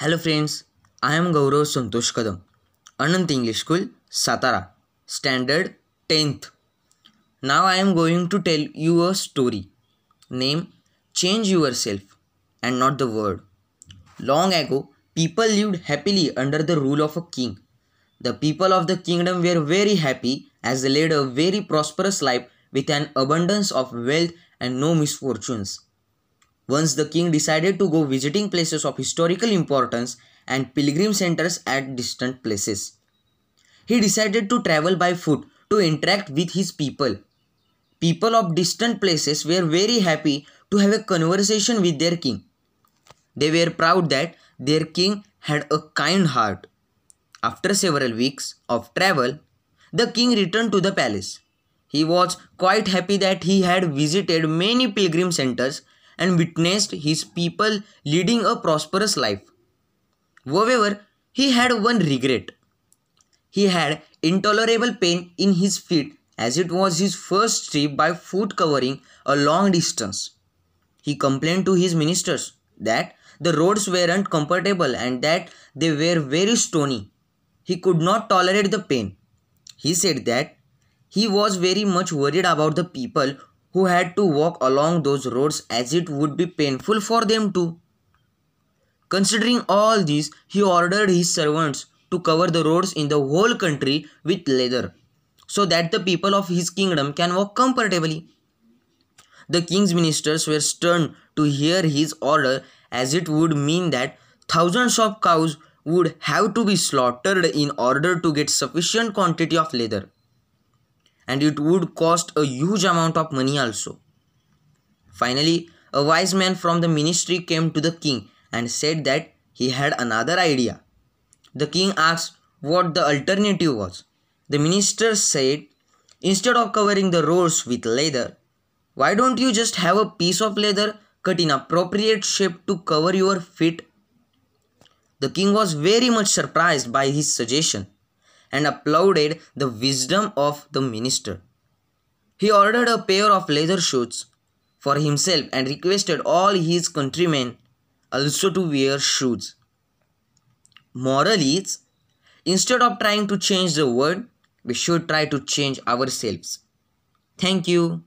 Hello friends, I am Gaurav Santosh Kadam, Anant English School, Satara, Standard 10th. Now I am going to tell you a story. Name Change Yourself and not the word. Long ago, people lived happily under the rule of a king. The people of the kingdom were very happy as they led a very prosperous life with an abundance of wealth and no misfortunes. Once the king decided to go visiting places of historical importance and pilgrim centers at distant places. He decided to travel by foot to interact with his people. People of distant places were very happy to have a conversation with their king. They were proud that their king had a kind heart. After several weeks of travel, the king returned to the palace. He was quite happy that he had visited many pilgrim centers and witnessed his people leading a prosperous life. However, he had one regret. He had intolerable pain in his feet as it was his first trip by foot covering a long distance. He complained to his ministers that the roads weren't comfortable and that they were very stony. He could not tolerate the pain. He said that he was very much worried about the people who had to walk along those roads as it would be painful for them too. Considering all this, he ordered his servants to cover the roads in the whole country with leather so that the people of his kingdom can walk comfortably. The king's ministers were stunned to hear his order as it would mean that thousands of cows would have to be slaughtered in order to get sufficient quantity of leather and it would cost a huge amount of money also. Finally, a wise man from the ministry came to the king and said that he had another idea. The king asked what the alternative was. The minister said, Instead of covering the roads with leather, why don't you just have a piece of leather cut in appropriate shape to cover your feet? The king was very much surprised by his suggestion and applauded the wisdom of the minister. He ordered a pair of leather shoes for himself and requested all his countrymen also to wear shoes. Moral is instead of trying to change the world, we should try to change ourselves. Thank you.